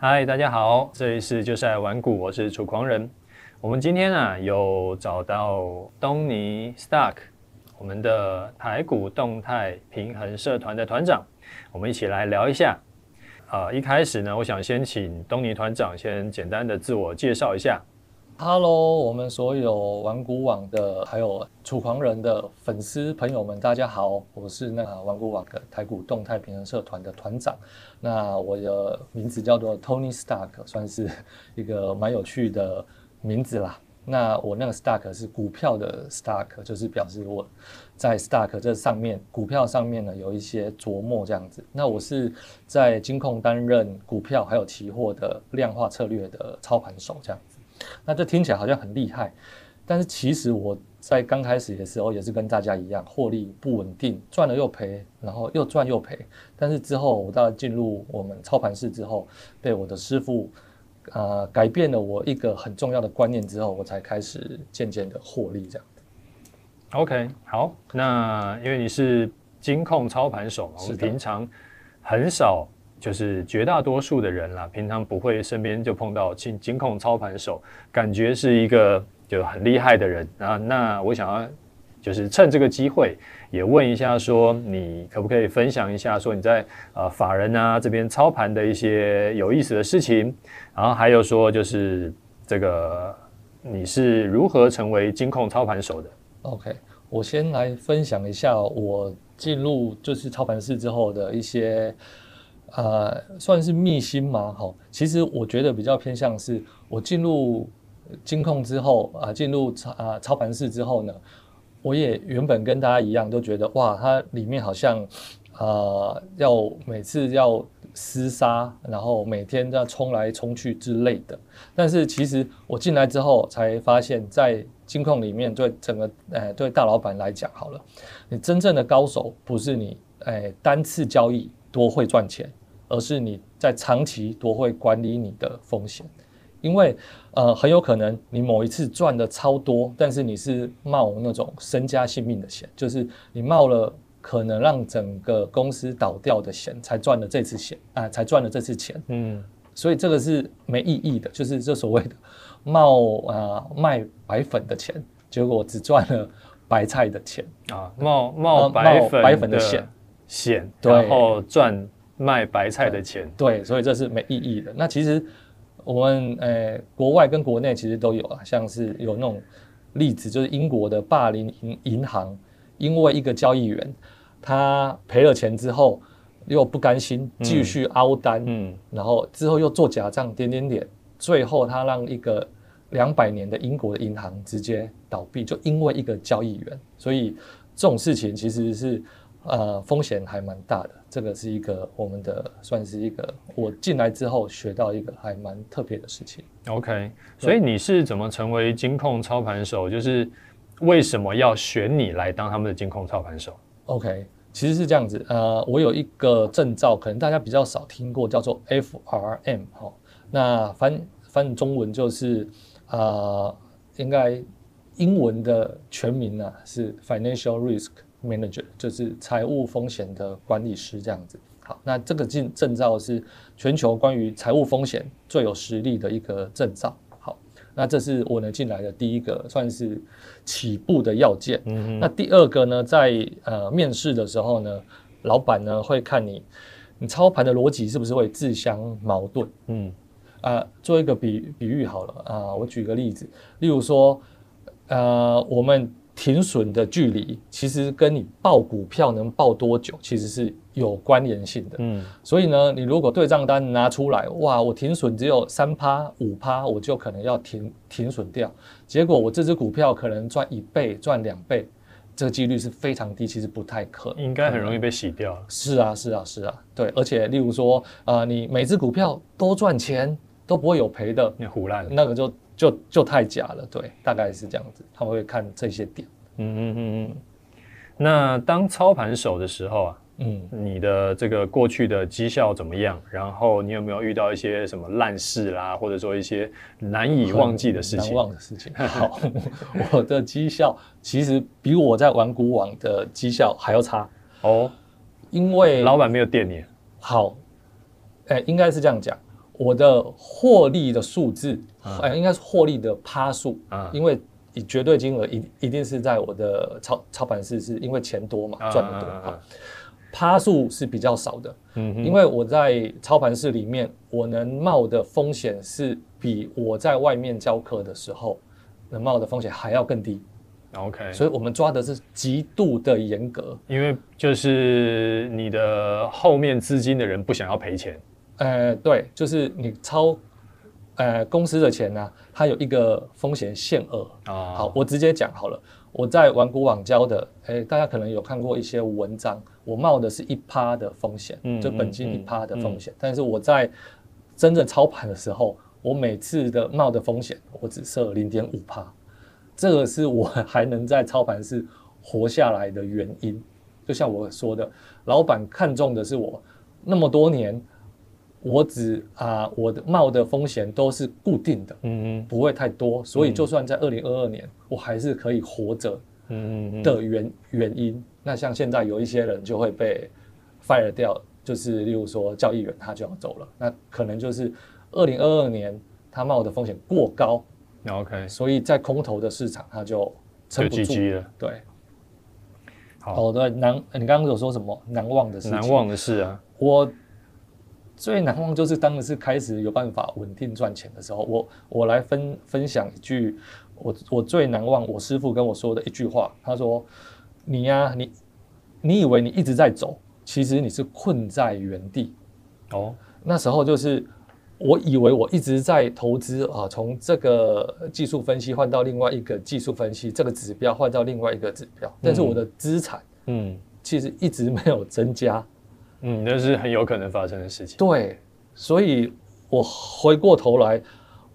嗨，大家好，这里是就是爱玩股，我是楚狂人。我们今天呢有找到东尼 Stark，我们的台股动态平衡社团的团长，我们一起来聊一下。啊、呃，一开始呢，我想先请东尼团长先简单的自我介绍一下。Hello，我们所有玩股网的还有楚狂人的粉丝朋友们，大家好，我是那个玩股网的台股动态平衡社团的团长。那我的名字叫做 Tony Stark，算是一个蛮有趣的名字啦。那我那个 Stark 是股票的 Stark，就是表示我在 Stark 这上面股票上面呢有一些琢磨这样子。那我是在金控担任股票还有期货的量化策略的操盘手这样。那这听起来好像很厉害，但是其实我在刚开始的时候也是跟大家一样，获利不稳定，赚了又赔，然后又赚又赔。但是之后我到进入我们操盘室之后，被我的师傅呃改变了我一个很重要的观念之后，我才开始渐渐的获利这样。OK，好，那因为你是金控操盘手嘛，我们平常很少。就是绝大多数的人啦，平常不会身边就碰到金金控操盘手，感觉是一个就很厉害的人啊。那我想要就是趁这个机会，也问一下，说你可不可以分享一下，说你在呃法人啊这边操盘的一些有意思的事情，然后还有说就是这个你是如何成为金控操盘手的？OK，我先来分享一下我进入就是操盘室之后的一些。呃，算是秘辛嘛？好，其实我觉得比较偏向是，我进入金控之后啊，进入操啊操盘室之后呢，我也原本跟大家一样，都觉得哇，它里面好像啊，要每次要厮杀，然后每天要冲来冲去之类的。但是其实我进来之后才发现，在金控里面，对整个呃对大老板来讲，好了，你真正的高手不是你哎单次交易多会赚钱。而是你在长期多会管理你的风险，因为呃很有可能你某一次赚的超多，但是你是冒那种身家性命的险，就是你冒了可能让整个公司倒掉的险，才赚了这次险啊、呃，才赚了这次钱。嗯，所以这个是没意义的，就是这所谓的 冒啊、呃、卖白粉的钱，结果只赚了白菜的钱啊，冒冒白粉白粉的险险，然后赚。卖白菜的钱，对，所以这是没意义的。那其实我们呃、欸，国外跟国内其实都有啊，像是有那种例子，就是英国的霸凌银银行，因为一个交易员他赔了钱之后又不甘心，继续凹单，嗯，然后之后又做假账，点点点，最后他让一个两百年的英国的银行直接倒闭，就因为一个交易员。所以这种事情其实是。呃，风险还蛮大的，这个是一个我们的算是一个我进来之后学到一个还蛮特别的事情。OK，所以你是怎么成为金控操盘手？就是为什么要选你来当他们的金控操盘手？OK，其实是这样子。呃，我有一个证照，可能大家比较少听过，叫做 FRM 哈、哦。那翻翻中文就是呃，应该英文的全名呢、啊、是 Financial Risk。Manager 就是财务风险的管理师这样子。好，那这个证证照是全球关于财务风险最有实力的一个证照。好，那这是我能进来的第一个算是起步的要件。嗯哼。那第二个呢，在呃面试的时候呢，老板呢会看你你操盘的逻辑是不是会自相矛盾。嗯。啊、呃，做一个比比喻好了啊、呃，我举个例子，例如说呃我们。停损的距离其实跟你报股票能报多久其实是有关联性的。嗯，所以呢，你如果对账单拿出来，哇，我停损只有三趴五趴，我就可能要停停损掉。结果我这只股票可能赚一倍赚两倍，这个几率是非常低，其实不太可能。应该很容易被洗掉了。是啊，是啊，是啊，对。而且例如说，呃，你每只股票都赚钱都不会有赔的，你胡烂了，那个就。就就太假了，对，大概是这样子，他们会看这些点。嗯嗯嗯嗯。那当操盘手的时候啊，嗯，你的这个过去的绩效怎么样？然后你有没有遇到一些什么烂事啦，或者说一些难以忘记的事情？难忘的事情。好，我的绩效其实比我在玩股网的绩效还要差哦，因为老板没有电你。好，哎、欸，应该是这样讲。我的获利的数字，哎、嗯，应该是获利的趴数啊，因为以绝对金额一一定是在我的操操盘室，是因为钱多嘛，赚得多啊，趴数是比较少的，嗯哼，因为我在操盘室里面，我能冒的风险是比我在外面教课的时候能冒的风险还要更低。OK，所以我们抓的是极度的严格，因为就是你的后面资金的人不想要赔钱。呃，对，就是你操呃公司的钱呢、啊，它有一个风险限额。哦、好，我直接讲好了，我在玩股网交的，哎，大家可能有看过一些文章，我冒的是一趴的风险，嗯、就本金一趴的风险，嗯嗯嗯、但是我在真正操盘的时候，我每次的冒的风险，我只设零点五趴。这个是我 还能在操盘室活下来的原因，就像我说的，老板看中的是我那么多年，我只啊我的冒的风险都是固定的，嗯嗯，不会太多，所以就算在二零二二年，我还是可以活着，嗯嗯的原原因。那像现在有一些人就会被 fire 掉，就是例如说交易员他就要走了，那可能就是二零二二年他冒的风险过高。OK，所以在空头的市场，他就撑不住了。对，好的，难，你刚刚有说什么难忘的事？难忘的事啊，我最难忘就是当时开始有办法稳定赚钱的时候。我我来分分享一句，我我最难忘我师傅跟我说的一句话。他说：“你呀、啊，你你以为你一直在走，其实你是困在原地。”哦，那时候就是。我以为我一直在投资啊，从这个技术分析换到另外一个技术分析，这个指标换到另外一个指标，但是我的资产，嗯，其实一直没有增加，嗯，那是很有可能发生的事情。对，所以我回过头来，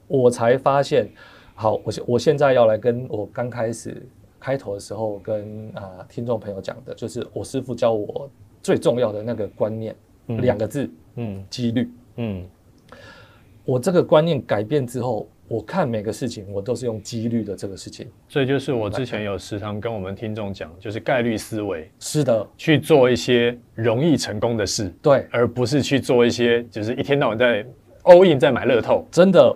我才发现，好，我现我现在要来跟我刚开始开头的时候跟啊听众朋友讲的，就是我师傅教我最重要的那个观念，嗯，两个字，嗯，几率，嗯。我这个观念改变之后，我看每个事情，我都是用几率的这个事情。所以就是我之前有时常跟我们听众讲，就是概率思维。是的，去做一些容易成功的事，对，而不是去做一些就是一天到晚在 all in 在买乐透。真的，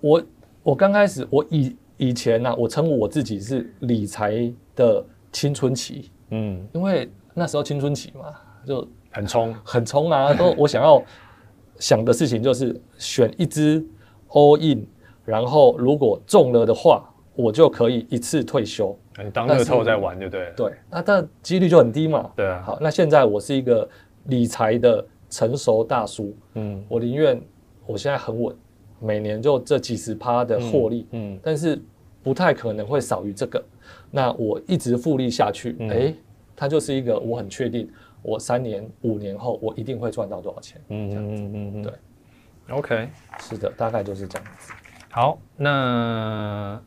我我刚开始，我以以前呢、啊，我称呼我自己是理财的青春期，嗯，因为那时候青春期嘛，就很冲，很冲啊，都我想要。想的事情就是选一支 all in，然后如果中了的话，我就可以一次退休。你当乐透在玩就对了。对，那但几率就很低嘛。对啊。好，那现在我是一个理财的成熟大叔。嗯。我宁愿我现在很稳，每年就这几十趴的获利。嗯。嗯，但是不太可能会少于这个。那我一直复利下去，哎、嗯，它就是一个我很确定。我三年五年后，我一定会赚到多少钱？嗯这样子，嗯嗯，对，OK，是的，大概就是这样子。好，那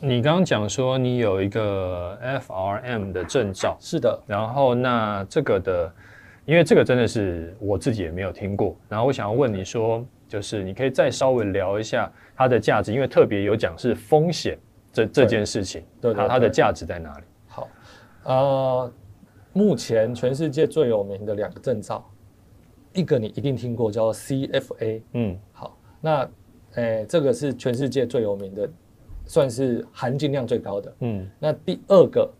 你刚刚讲说你有一个 FRM 的证照，是的。然后那这个的，因为这个真的是我自己也没有听过。然后我想要问你说，就是你可以再稍微聊一下它的价值，因为特别有讲是风险这这件事情，对，它它的价值在哪里？好，呃。目前全世界最有名的两个证照，一个你一定听过，叫 CFA。嗯，好，那诶、欸，这个是全世界最有名的，算是含金量最高的。嗯，那第二个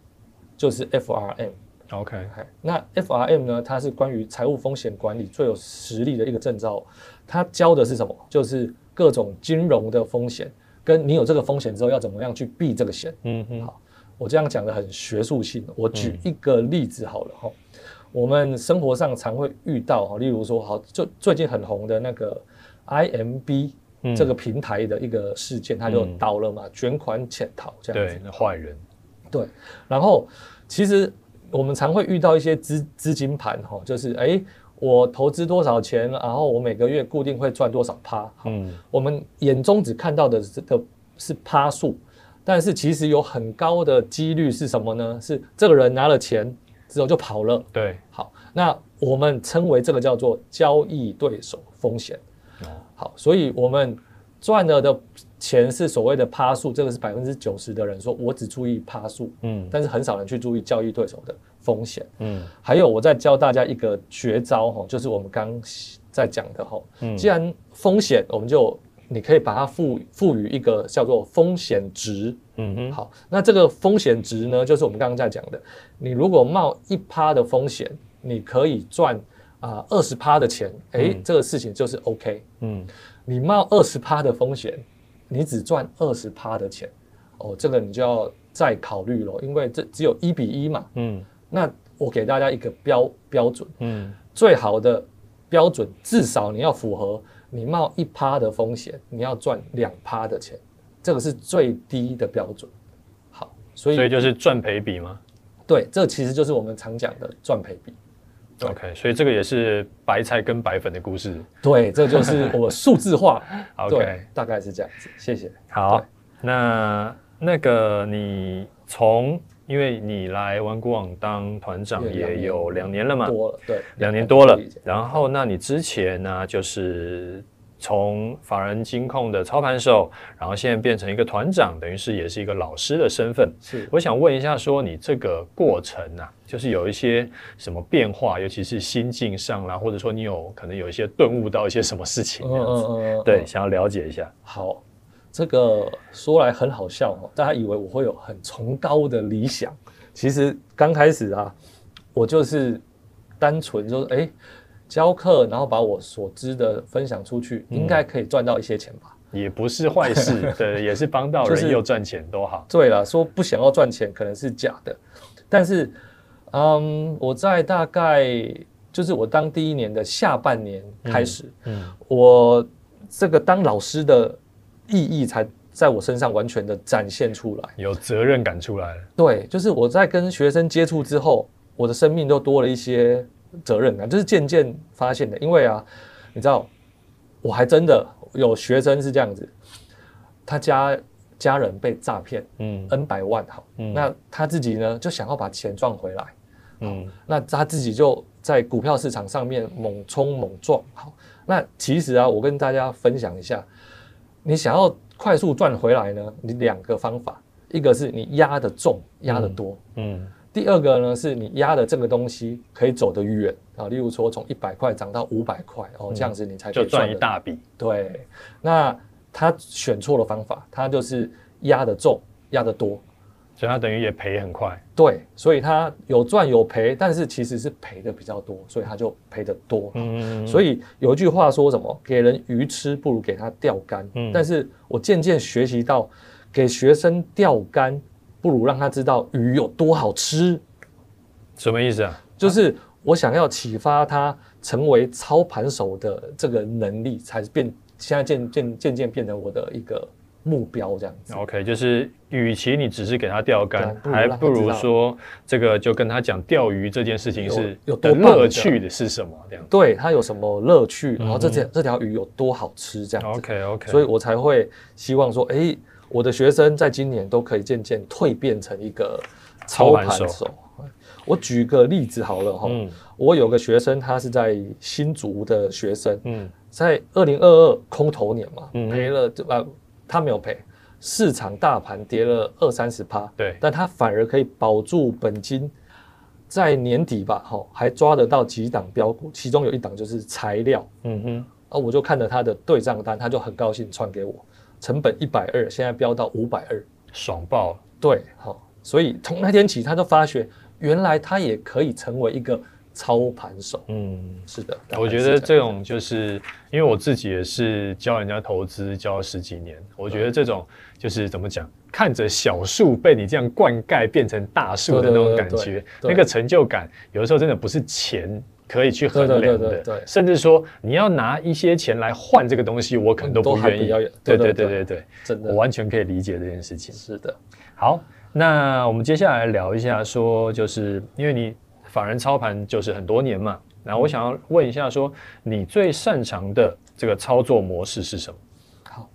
就是 FRM。OK，那 FRM 呢，它是关于财务风险管理最有实力的一个证照。它教的是什么？就是各种金融的风险，跟你有这个风险之后要怎么样去避这个险。嗯哼，好。我这样讲的很学术性，我举一个例子好了哈。嗯、我们生活上常会遇到哈，例如说，好，就最近很红的那个 IMB 这个平台的一个事件，它、嗯、就倒了嘛，卷款潜逃这样子。对，那坏人。对，然后其实我们常会遇到一些资资金盘哈，就是哎、欸，我投资多少钱，然后我每个月固定会赚多少趴。嗯，我们眼中只看到的这个是趴数。但是其实有很高的几率是什么呢？是这个人拿了钱之后就跑了。对，好，那我们称为这个叫做交易对手风险。哦，好，所以我们赚了的钱是所谓的趴数，这个是百分之九十的人说，我只注意趴数，嗯，但是很少人去注意交易对手的风险，嗯，还有我再教大家一个绝招哈，就是我们刚在讲的哈。嗯，既然风险，我们就你可以把它赋赋予一个叫做风险值。嗯哼，好，那这个风险值呢，就是我们刚刚在讲的，你如果冒一趴的风险，你可以赚啊二十趴的钱，哎、这个事情就是 OK。嗯，你冒二十趴的风险，你只赚二十趴的钱，哦，这个你就要再考虑了，因为这只有一比一嘛。嗯，那我给大家一个标标准，嗯，最好的标准至少你要符合，你冒一趴的风险，你要赚两趴的钱，这个是最低的标准。好，所以所以就是赚赔比吗？对，这其实就是我们常讲的赚赔比。OK，所以这个也是白菜跟白粉的故事。对，这就是 我数字化。OK，大概是这样子。谢谢。好，那那个你从，因为你来玩股网当团长也有两年了嘛，多了，对，两年多了。然后，那你之前呢，就是。从法人金控的操盘手，然后现在变成一个团长，等于是也是一个老师的身份。是，我想问一下，说你这个过程啊，就是有一些什么变化，尤其是心境上啦，或者说你有可能有一些顿悟到一些什么事情这样子？嗯嗯嗯。对，想要了解一下。好，这个说来很好笑哦，大家以为我会有很崇高的理想，其实刚开始啊，我就是单纯就是哎。教课，然后把我所知的分享出去，应该可以赚到一些钱吧？也不是坏事，对，也是帮到人又赚钱，多好。对了，说不想要赚钱可能是假的，但是，嗯，我在大概就是我当第一年的下半年开始，嗯，我这个当老师的意义才在我身上完全的展现出来，有责任感出来了。对，就是我在跟学生接触之后，我的生命都多了一些。责任感，就是渐渐发现的。因为啊，你知道，我还真的有学生是这样子，他家家人被诈骗，嗯，N 百万好，嗯，那他自己呢就想要把钱赚回来，嗯，那他自己就在股票市场上面猛冲猛撞，好，那其实啊，我跟大家分享一下，你想要快速赚回来呢，你两个方法，一个是你压的重，压的多，嗯。嗯第二个呢，是你压的这个东西可以走得远啊，例如说从一百块涨到五百块哦，这样子你才可以赚一大笔。对，那他选错了方法，他就是压的重，压的多，所以他等于也赔很快。对，所以他有赚有赔，但是其实是赔的比较多，所以他就赔得多。嗯，所以有一句话说什么？给人鱼吃，不如给他钓竿。嗯，但是我渐渐学习到，给学生钓竿。不如让他知道鱼有多好吃，什么意思啊？就是我想要启发他成为操盘手的这个能力，才变现在渐渐渐渐变成我的一个目标这样子。OK，就是与其你只是给他钓竿，不还不如说这个就跟他讲钓鱼这件事情是有多乐趣的是什么这样。对他有什么乐趣，然后这条、嗯、这条鱼有多好吃这样子。OK OK，所以我才会希望说，哎、欸。我的学生在今年都可以渐渐蜕变成一个操盘手。手。我举个例子好了哈，嗯、我有个学生，他是在新竹的学生，嗯、在二零二二空头年嘛，赔、嗯、了这啊，他没有赔，市场大盘跌了二三十趴，对，但他反而可以保住本金，在年底吧，哈，还抓得到几档标股，其中有一档就是材料，嗯哼，啊，我就看着他的对账单，他就很高兴传给我。成本一百二，现在飙到五百二，爽爆了。对，好，所以从那天起，他就发觉原来他也可以成为一个操盘手。嗯，是的，我觉得这种就是因为我自己也是教人家投资教了十几年，我觉得这种就是怎么讲，看着小树被你这样灌溉变成大树的那种感觉，那个成就感，有的时候真的不是钱。可以去衡量的，甚至说你要拿一些钱来换这个东西，我可能都不愿意。对对对对对，真的，我完全可以理解这件事情。是的，好，那我们接下来聊一下，说就是因为你法人操盘就是很多年嘛，然后我想要问一下，说你最擅长的这个操作模式是什么？好，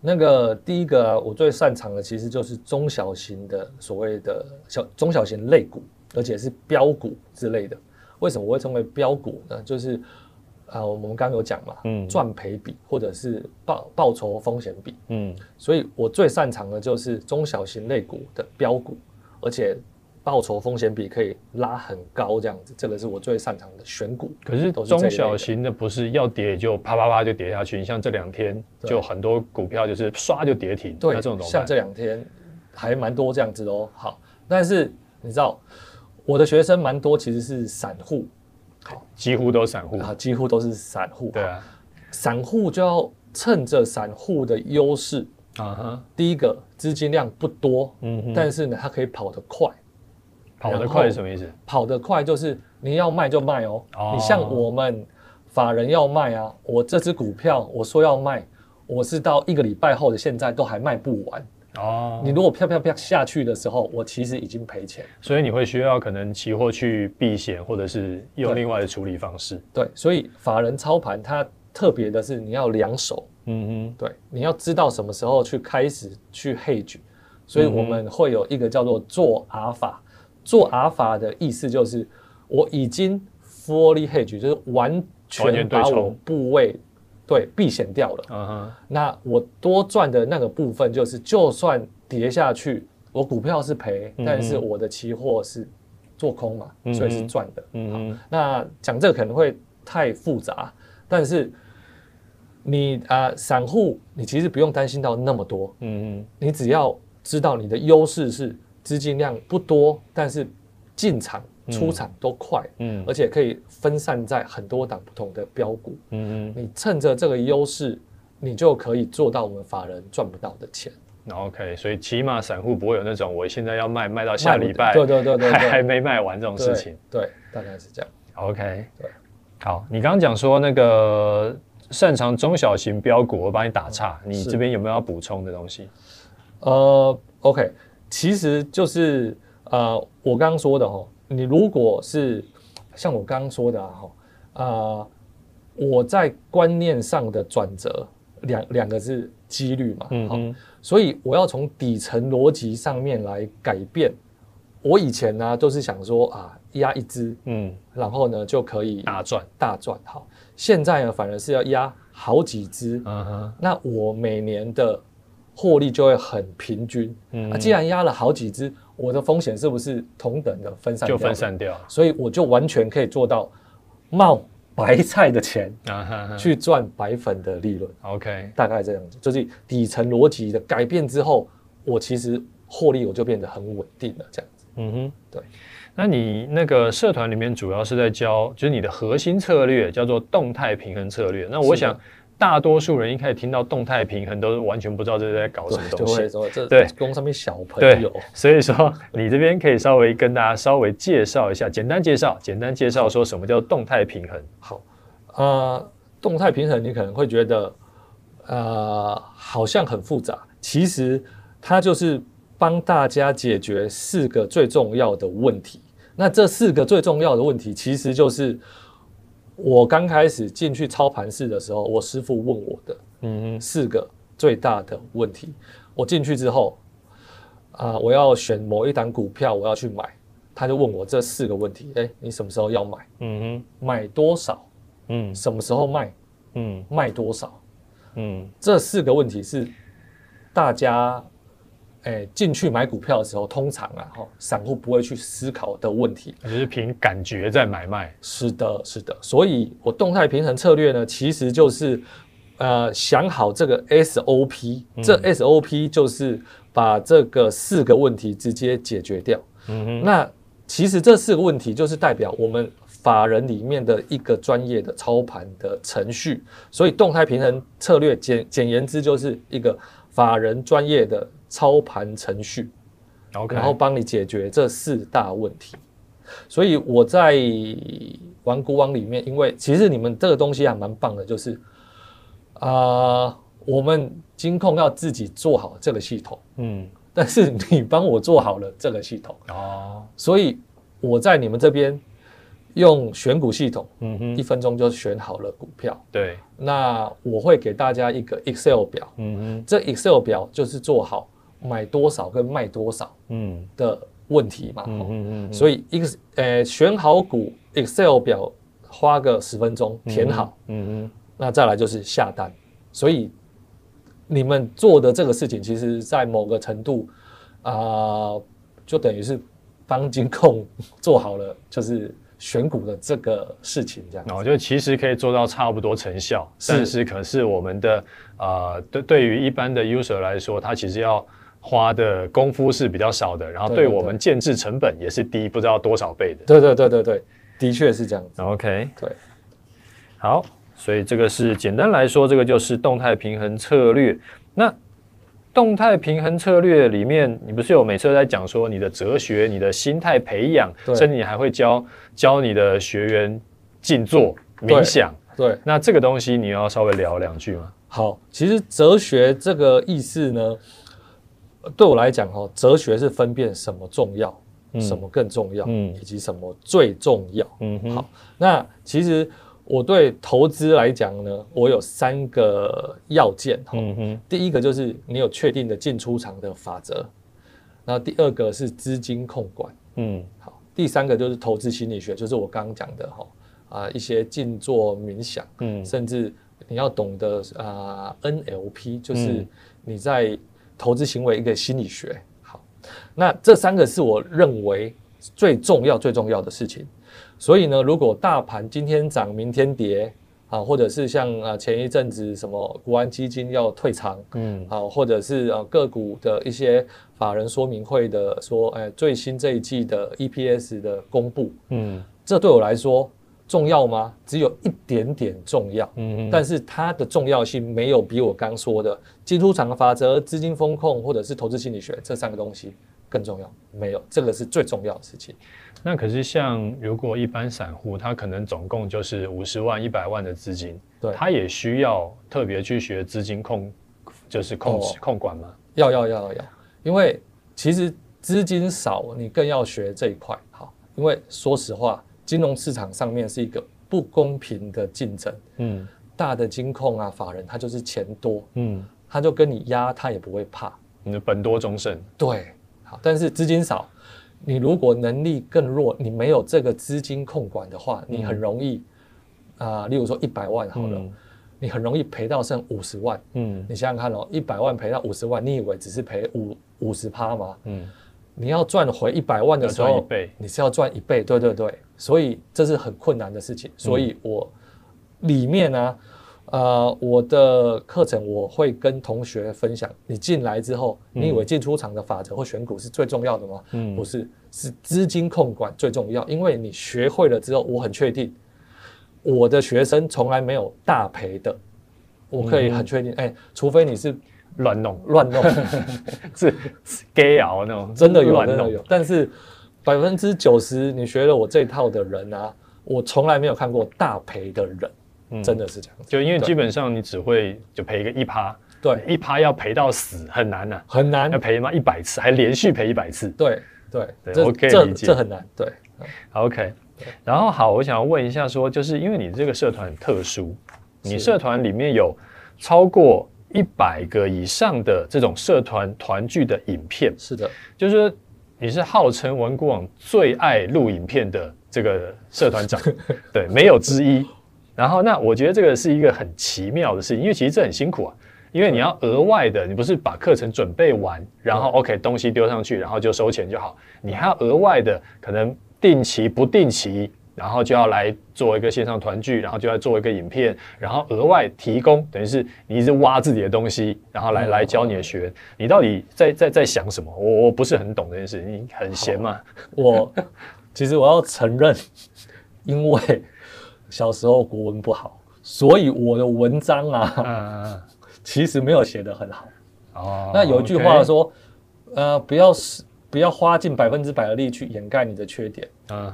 那个第一个我最擅长的其实就是中小型的所谓的小中小型类股，而且是标股之类的。为什么我会称为标股呢？就是啊、呃，我们刚刚有讲嘛，嗯，赚赔比或者是报报酬风险比，嗯，所以我最擅长的就是中小型类股的标股，而且报酬风险比可以拉很高，这样子，这个是我最擅长的选股。可是中小型的不是要跌就啪啪啪就跌下去，你像这两天就很多股票就是唰就跌停，对，那这种像这两天还蛮多这样子哦。好，但是你知道我的学生蛮多，其实是散户，好，几乎都散户啊，几乎都是散户。对啊，散户就要趁着散户的优势。啊哈，第一个资金量不多，嗯，但是呢，它可以跑得快。跑得快是什么意思？跑得快就是你要卖就卖哦。哦，你像我们法人要卖啊，我这支股票我说要卖，我是到一个礼拜后的现在都还卖不完。哦，你如果啪啪啪下去的时候，我其实已经赔钱。所以你会需要可能期货去避险，或者是用另外的处理方式。对，对，所以法人操盘它特别的是你要两手。嗯嗯，对，你要知道什么时候去开始去 hedge，所以我们会有一个叫做做阿尔法，做阿尔法的意思就是我已经 fully hedge，就是完全把我部位对避险掉了。嗯哼，那我多赚的那个部分就是，就算跌下去，我股票是赔，但是我的期货是做空嘛，所以是赚的。嗯哼，那讲这个可能会太复杂，但是。你啊、呃，散户，你其实不用担心到那么多，嗯嗯，你只要知道你的优势是资金量不多，但是进场出场都快，嗯，而且可以分散在很多档不同的标股，嗯嗯，你趁着这个优势，你就可以做到我们法人赚不到的钱。OK，所以起码散户不会有那种我现在要卖卖到下礼拜，对对对对，还 还没卖完这种事情，对，大概是这样。OK，对，好，你刚刚讲说那个。擅长中小型标股，我帮你打岔。你这边有没有要补充的东西？呃，OK，其实就是呃，我刚刚说的哈，你如果是像我刚刚说的啊，呃，我在观念上的转折，两两个是几率嘛，嗯哼，所以我要从底层逻辑上面来改变。我以前呢都是想说啊，压一支，嗯，然后呢就可以大赚大赚，好。现在呢，反而是要压好几只，uh huh. 那我每年的获利就会很平均。嗯、uh，huh. 既然压了好几只，我的风险是不是同等的分散掉？就分散掉，所以我就完全可以做到冒白菜的钱，uh. 去赚白粉的利润。OK，大概这样子，就是底层逻辑的改变之后，我其实获利我就变得很稳定了，这样子。嗯哼、uh，huh. 对。那你那个社团里面主要是在教，就是你的核心策略叫做动态平衡策略。那我想大多数人一开始听到动态平衡都是完全不知道这是在搞什么东西。对，说这对，供上面小朋友。所以说你这边可以稍微跟大家稍微介绍一下，简单介绍，简单介绍说什么叫动态平衡。好，呃，动态平衡你可能会觉得呃好像很复杂，其实它就是。帮大家解决四个最重要的问题。那这四个最重要的问题，其实就是我刚开始进去操盘室的时候，我师傅问我的，嗯，四个最大的问题。我进去之后，啊，我要选某一档股票，我要去买，他就问我这四个问题：哎，你什么时候要买？嗯哼，买多少？嗯，什么时候卖？嗯，卖多少？嗯，这四个问题是大家。哎，进去买股票的时候，通常啊，哈，散户不会去思考的问题，只是凭感觉在买卖。是的，是的。所以，我动态平衡策略呢，其实就是，呃，想好这个 SOP，这 SOP 就是把这个四个问题直接解决掉。嗯哼。那其实这四个问题就是代表我们法人里面的一个专业的操盘的程序。所以，动态平衡策略简简言之就是一个法人专业的。操盘程序然后帮你解决这四大问题。所以我在玩股网里面，因为其实你们这个东西还蛮棒的，就是啊、呃，我们金控要自己做好这个系统，嗯，但是你帮我做好了这个系统哦，所以我在你们这边用选股系统，嗯哼，一分钟就选好了股票。对，那我会给大家一个 Excel 表，嗯哼，这 Excel 表就是做好。买多少跟卖多少，嗯。的问题嘛，嗯嗯嗯，所以一个呃选好股 Excel 表花个十分钟填好，嗯嗯，那再来就是下单，所以你们做的这个事情，其实在某个程度啊、呃，就等于是帮金控 做好了就是选股的这个事情，这样。然后就其实可以做到差不多成效，是。但是可是我们的呃对对于一般的 user 来说，他其实要花的功夫是比较少的，然后对我们建制成本也是低不知道多少倍的。对对对对对，的确是这样子。OK，对，好，所以这个是简单来说，这个就是动态平衡策略。那动态平衡策略里面，你不是有每次都在讲说你的哲学、你的心态培养，甚至你还会教教你的学员静坐冥想。对那这个东西你要稍微聊两句吗？好，其实哲学这个意思呢，对我来讲哈，哲学是分辨什么重要，嗯、什么更重要，嗯，以及什么最重要。嗯哼，好，那其实。我对投资来讲呢，我有三个要件哈。嗯哼。第一个就是你有确定的进出场的法则，然后第二个是资金控管。嗯。好，第三个就是投资心理学，就是我刚刚讲的哈啊一些静坐冥想，嗯，甚至你要懂得啊 NLP，就是你在投资行为一个心理学。好，那这三个是我认为最重要最重要的事情。所以呢，如果大盘今天涨，明天跌，啊，或者是像啊前一阵子什么国安基金要退场，嗯，啊，或者是啊个股的一些法人说明会的说，哎，最新这一季的 EPS 的公布，嗯，这对我来说重要吗？只有一点点重要，嗯，但是它的重要性没有比我刚说的进出场的法则、资金风控或者是投资心理学这三个东西更重要。没有，这个是最重要的事情。那可是像如果一般散户，他可能总共就是五十万、一百万的资金，对，他也需要特别去学资金控，就是控制、哦、控管吗？要要要要，因为其实资金少，你更要学这一块。好，因为说实话，金融市场上面是一个不公平的竞争。嗯，大的金控啊，法人他就是钱多，嗯，他就跟你压，他也不会怕。你的本多终胜。对，好，但是资金少。你如果能力更弱，你没有这个资金控管的话，你很容易啊、例如说一百万好了，嗯、你很容易赔到剩五十万。嗯，你想想看哦，一百万赔到五十万，你以为只是赔五五十趴吗？嗯，你要赚回一百万的时候，你是要赚一倍。对对对，所以这是很困难的事情。所以我里面呢、啊。呃，我的课程我会跟同学分享。你进来之后，你以为进出场的法则或选股是最重要的吗？嗯，不是，是资金控管最重要。因为你学会了之后，我很确定，我的学生从来没有大赔的。我可以很确定，哎、嗯欸，除非你是乱弄乱弄，是 gay 熬那种，真的有，真的有。但是百分之九十你学了我这一套的人啊，我从来没有看过大赔的人。真的是这样子，就因为基本上你只会就赔一个一趴，对，一趴要赔到死很难呐，很难，要赔嘛一百次，还连续赔一百次，对对。对，我可以理解，这很难，对，OK，然后好，我想要问一下，说就是因为你这个社团很特殊，你社团里面有超过一百个以上的这种社团团聚的影片，是的，就是说你是号称文谷网最爱录影片的这个社团长，对，没有之一。然后，那我觉得这个是一个很奇妙的事情，因为其实这很辛苦啊，因为你要额外的，你不是把课程准备完，然后 OK 东西丢上去，然后就收钱就好，你还要额外的可能定期不定期，然后就要来做一个线上团聚，然后就要做一个影片，然后额外提供，等于是你一直挖自己的东西，然后来来教你的学员，你到底在在在想什么？我我不是很懂这件事，你很闲吗？我其实我要承认，因为。小时候国文不好，所以我的文章啊，嗯、其实没有写得很好。哦，那有一句话说，okay 呃，不要不要花尽百分之百的力去掩盖你的缺点，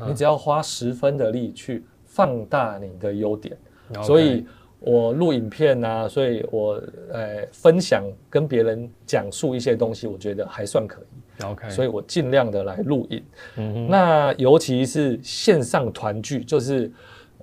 你只要花十分的力去放大你的优点。所以我录影片啊，所以我呃分享跟别人讲述一些东西，我觉得还算可以。OK，所以我尽量的来录影。嗯哼，那尤其是线上团聚，就是。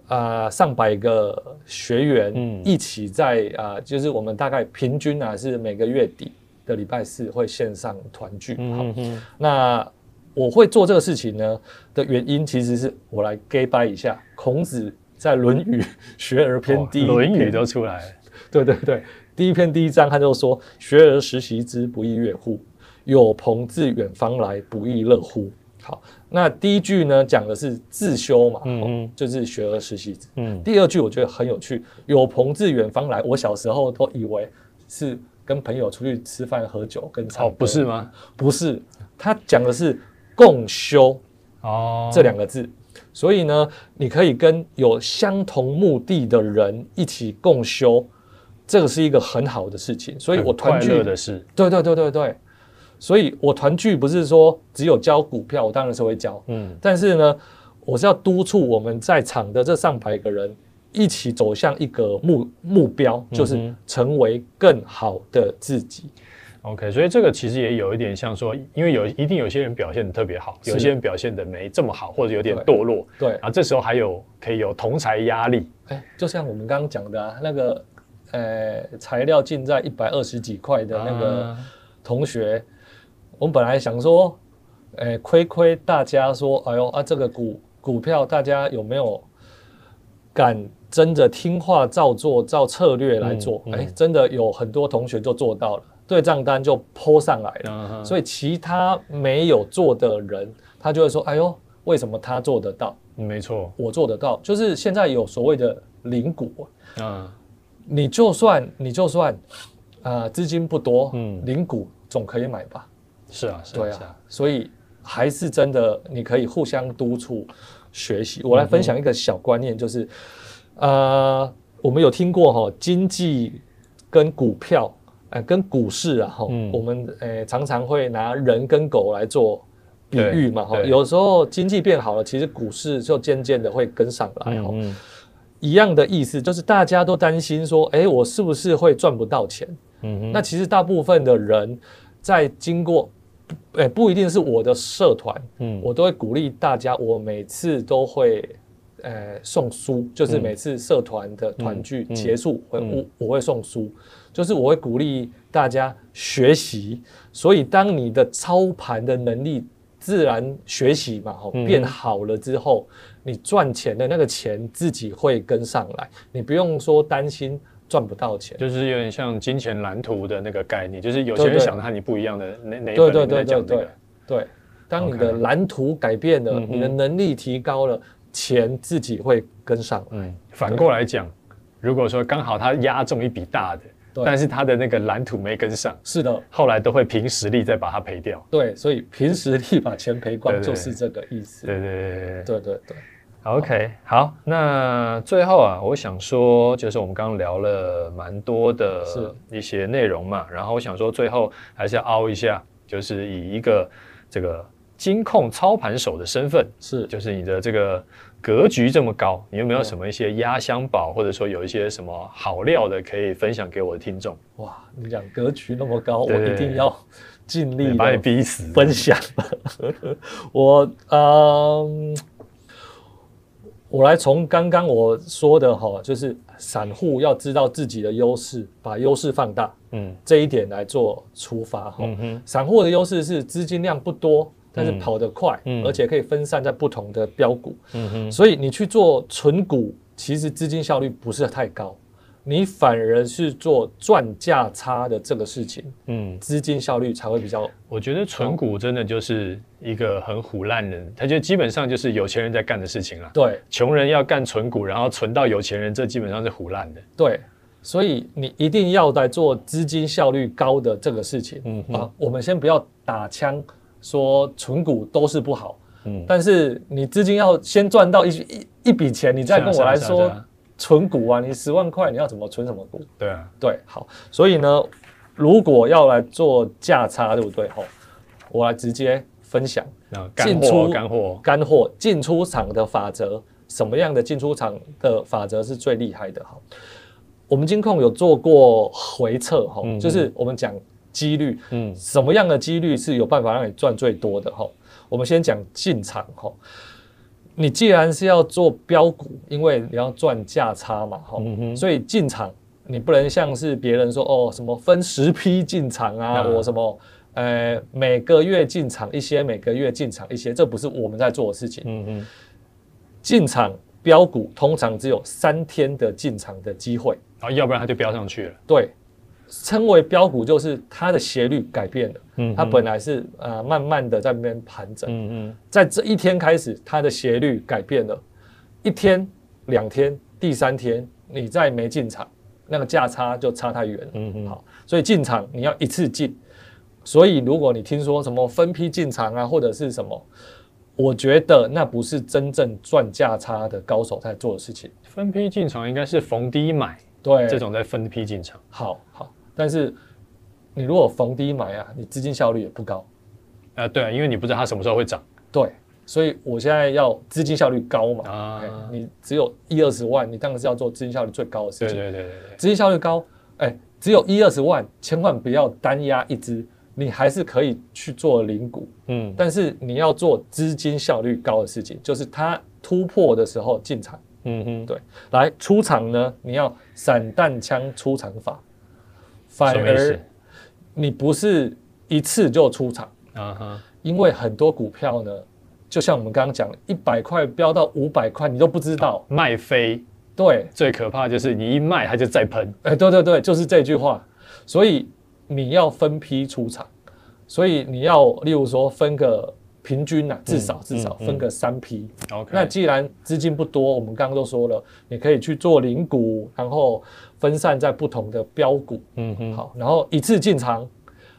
啊、呃，上百个学员一起在啊、嗯呃，就是我们大概平均啊是每个月底的礼拜四会线上团聚。嗯哼，那我会做这个事情呢的原因，其实是我来假掰一下。孔子在《论语·学而篇》第一篇，论语都出来了。对对对，第一篇第一章他就说：“学而时习之，不亦说乎？有朋自远方来，不亦乐乎？”好，那第一句呢讲的是自修嘛，嗯嗯，就是学而时习之。嗯，第二句我觉得很有趣，有朋自远方来。我小时候都以为是跟朋友出去吃饭喝酒跟唱歌，哦，不是吗？不是，他讲的是共修哦这两个字。所以呢，你可以跟有相同目的的人一起共修，这个是一个很好的事情。所以我团聚的是，对对对对对。所以我团聚不是说只有教股票，我当然是会教，嗯，但是呢，我是要督促我们在场的这上百个人一起走向一个目目标，就是成为更好的自己。OK，所以这个其实也有一点像说，因为有一定有些人表现的特别好，有些人表现的没这么好，或者有点堕落。对，然后这时候还有可以有同才压力。哎，就像我们刚刚讲的、啊、那个，呃，材料进在一百二十几块的那个同学，啊、我们本来想说，哎，亏亏大家说，哎呦啊，这个股股票大家有没有敢真的听话照做，照策略来做？哎、嗯嗯，真的有很多同学就做到了。对账单就 po 上来了，uh. 所以其他没有做的人，他就会说：“哎呦，为什么他做得到？没错，我做得到。就是现在有所谓的零股啊，uh. 你就算你就算啊、呃，资金不多，嗯，零股总可以买吧？是啊，是啊，对啊，所以还是真的，你可以互相督促学习。我来分享一个小观念，就是啊、uh. 呃，我们有听过哈，经济跟股票。呃，跟股市啊，哈、嗯，我们诶、呃、常常会拿人跟狗来做比喻嘛，哈，有时候经济变好了，其实股市就渐渐的会跟上来，哈、嗯嗯，一样的意思，就是大家都担心说，哎，我是不是会赚不到钱？嗯哼，那其实大部分的人在经过，诶，不一定是我的社团，嗯，我都会鼓励大家，我每次都会。呃，送书就是每次社团的团聚结束，会、我我会送书，就是我会鼓励大家学习。所以，当你的操盘的能力自然学习嘛，哦，变好了之后，嗯、你赚钱的那个钱自己会跟上来，你不用说担心赚不到钱。就是有点像金钱蓝图的那个概念，就是有些人想的和你不一样的那那对对对对对对。当你的蓝图改变了，你的能力提高了。钱自己会跟上，嗯，反过来讲，如果说刚好他押中一笔大的，但是他的那个蓝图没跟上，是的，后来都会凭实力再把它赔掉。对，所以凭实力把钱赔光就是这个意思。对对对对对对对，对。OK，好，那最后啊，我想说，就是我们刚刚聊了蛮多的一些内容嘛，然后我想说，最后还是要凹一下，就是以一个这个。金控操盘手的身份是，就是你的这个格局这么高，你有没有什么一些压箱宝，或者说有一些什么好料的可以分享给我的听众？哇，你讲格局那么高，我一定要尽力把你逼死分享。我嗯，我来从刚刚我说的哈，就是散户要知道自己的优势，把优势放大，嗯，这一点来做出发哈。散户的优势是资金量不多。但是跑得快，嗯，而且可以分散在不同的标股，嗯哼，所以你去做存股，其实资金效率不是太高，你反而是做赚价差的这个事情，嗯，资金效率才会比较。我觉得存股真的就是一个很唬烂人，他就基本上就是有钱人在干的事情了。对，穷人要干存股，然后存到有钱人，这基本上是唬烂的。对，所以你一定要在做资金效率高的这个事情，嗯啊，我们先不要打枪。说存股都是不好，嗯，但是你资金要先赚到一一一笔钱，你再跟我来说存股啊，你十万块你要怎么存什么股？对啊，对，好，所以呢，如果要来做价差，对不对？吼，我来直接分享进出干货干货进出场的法则，什么样的进出场的法则是最厉害的？哈，我们金控有做过回测，哈，就是我们讲。几率，嗯，什么样的几率是有办法让你赚最多的哈？我们先讲进场哈。你既然是要做标股，因为你要赚价差嘛哈，所以进场你不能像是别人说哦什么分十批进场啊，或什么呃每个月进场一些，每个月进场一些，这不是我们在做的事情。嗯嗯，进场标股通常只有三天的进场的机会，然后要不然它就飙上去了。对。称为标股，就是它的斜率改变了。嗯，它本来是呃慢慢的在那边盘整。嗯嗯，在这一天开始，它的斜率改变了。一天、两天、第三天，你再没进场，那个价差就差太远了。嗯嗯，好，所以进场你要一次进。所以如果你听说什么分批进场啊，或者是什么，我觉得那不是真正赚价差的高手在做的事情。分批进场应该是逢低买。对，这种在分批进场，好好，但是你如果逢低买啊，你资金效率也不高。呃，对啊，因为你不知道它什么时候会涨。对，所以我现在要资金效率高嘛。啊，你只有一二十万，你当然是要做资金效率最高的事情。对对对对对，资金效率高，哎，只有一二十万，千万不要单压一只，你还是可以去做零股。嗯，但是你要做资金效率高的事情，就是它突破的时候进场。嗯哼，对，来出场呢，你要散弹枪出场法，反而你不是一次就出场。啊哈，因为很多股票呢，就像我们刚刚讲，一百块飙到五百块，你都不知道。卖飞，对，最可怕就是你一卖它就再喷，哎，对对对，就是这句话，所以你要分批出场，所以你要例如说分个。平均呐，至少至少分个三批。OK，那既然资金不多，我们刚刚都说了，你可以去做零股，然后分散在不同的标股。嗯哼，好，然后一次进场，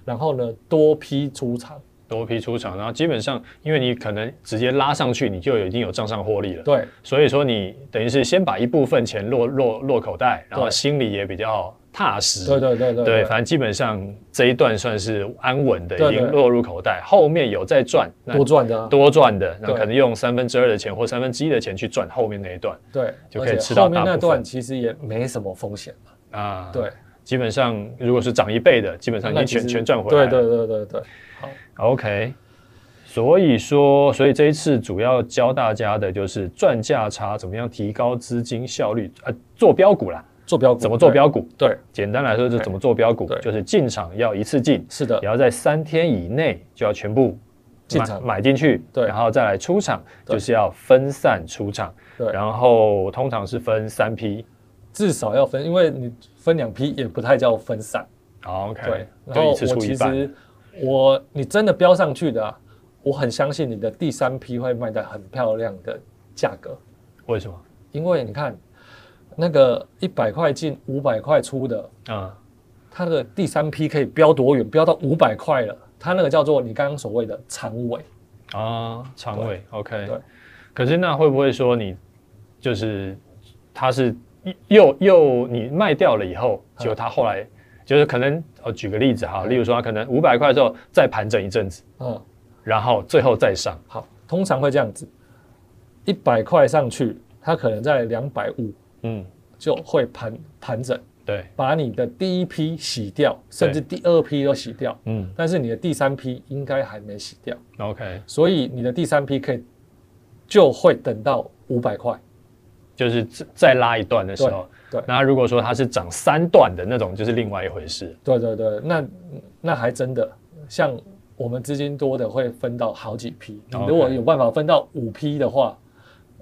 然后呢多批出场，多批出场，然后基本上因为你可能直接拉上去，你就已经有账上获利了。对，所以说你等于是先把一部分钱落落落口袋，然后心里也比较。踏实，对对对对，对，反正基本上这一段算是安稳的，已经落入口袋。后面有在赚，多赚的，多赚的，那可能用三分之二的钱或三分之一的钱去赚后面那一段，对，就可以吃到大部分。后面那段其实也没什么风险嘛，啊，对，基本上如果是涨一倍的，基本上你全全赚回来。对对对对对，好，OK。所以说，所以这一次主要教大家的就是赚价差，怎么样提高资金效率，呃，做标股啦。做标股。怎么做标股？对，简单来说就怎么做标股，就是进场要一次进，是的，也要在三天以内就要全部进场。买进去，对，然后再来出场，就是要分散出场，对，然后通常是分三批，至少要分，因为你分两批也不太叫分散。好，OK，对，然后我其实我你真的标上去的，我很相信你的第三批会卖得很漂亮的价格。为什么？因为你看。那个一百块进五百块出的啊，它的第三批可以飙多远？飙到五百块了。它那个叫做你刚刚所谓的长尾啊，长尾。OK，对。可是那会不会说你就是它是又又你卖掉了以后，结果它后来就是可能我举个例子哈，例如说它可能五百块之后再盘整一阵子，嗯，然后最后再上。好，通常会这样子，一百块上去，它可能在两百五。嗯，就会盘盘整，对，把你的第一批洗掉，甚至第二批都洗掉，嗯，但是你的第三批应该还没洗掉，OK，所以你的第三批可以就会等到五百块，就是再拉一段的时候，对，那如果说它是涨三段的那种，就是另外一回事，对对对，那那还真的像我们资金多的会分到好几批，你如果有办法分到五批的话，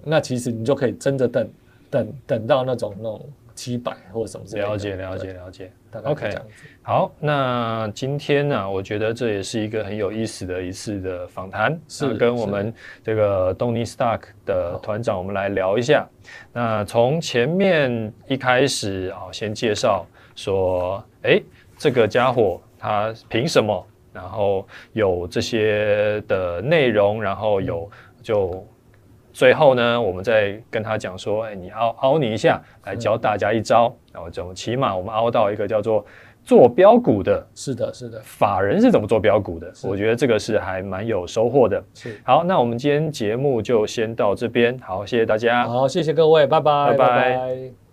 那其实你就可以争着等。等等到那种那种七百或者什么之类的，了解了解了解。OK，好，那今天呢、啊，我觉得这也是一个很有意思的一次的访谈，是跟我们这个东尼 Stock 的团长，我们来聊一下。那从前面一开始啊，先介绍说，哎，这个家伙他凭什么？然后有这些的内容，然后有就。最后呢，我们再跟他讲说，哎，你凹凹你一下，来教大家一招，然后就起码我们凹到一个叫做做标股的，是的，是的，法人是怎么做标股的？我觉得这个是还蛮有收获的。是，好，那我们今天节目就先到这边，好，谢谢大家，好，谢谢各位，拜拜，拜拜。拜拜。